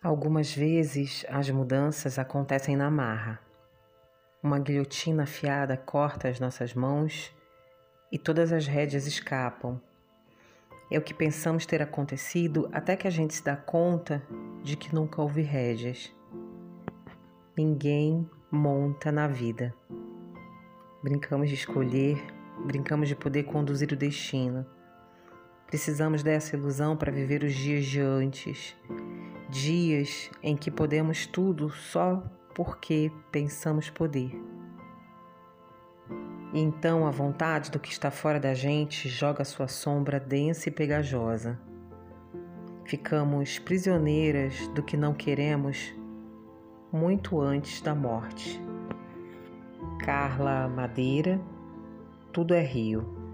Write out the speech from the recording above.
Algumas vezes as mudanças acontecem na marra. Uma guilhotina afiada corta as nossas mãos e todas as rédeas escapam. É o que pensamos ter acontecido até que a gente se dá conta de que nunca houve rédeas. Ninguém monta na vida. Brincamos de escolher, brincamos de poder conduzir o destino. Precisamos dessa ilusão para viver os dias de antes, dias em que podemos tudo só porque pensamos poder. E então a vontade do que está fora da gente joga sua sombra densa e pegajosa. Ficamos prisioneiras do que não queremos muito antes da morte. Carla Madeira, Tudo é Rio.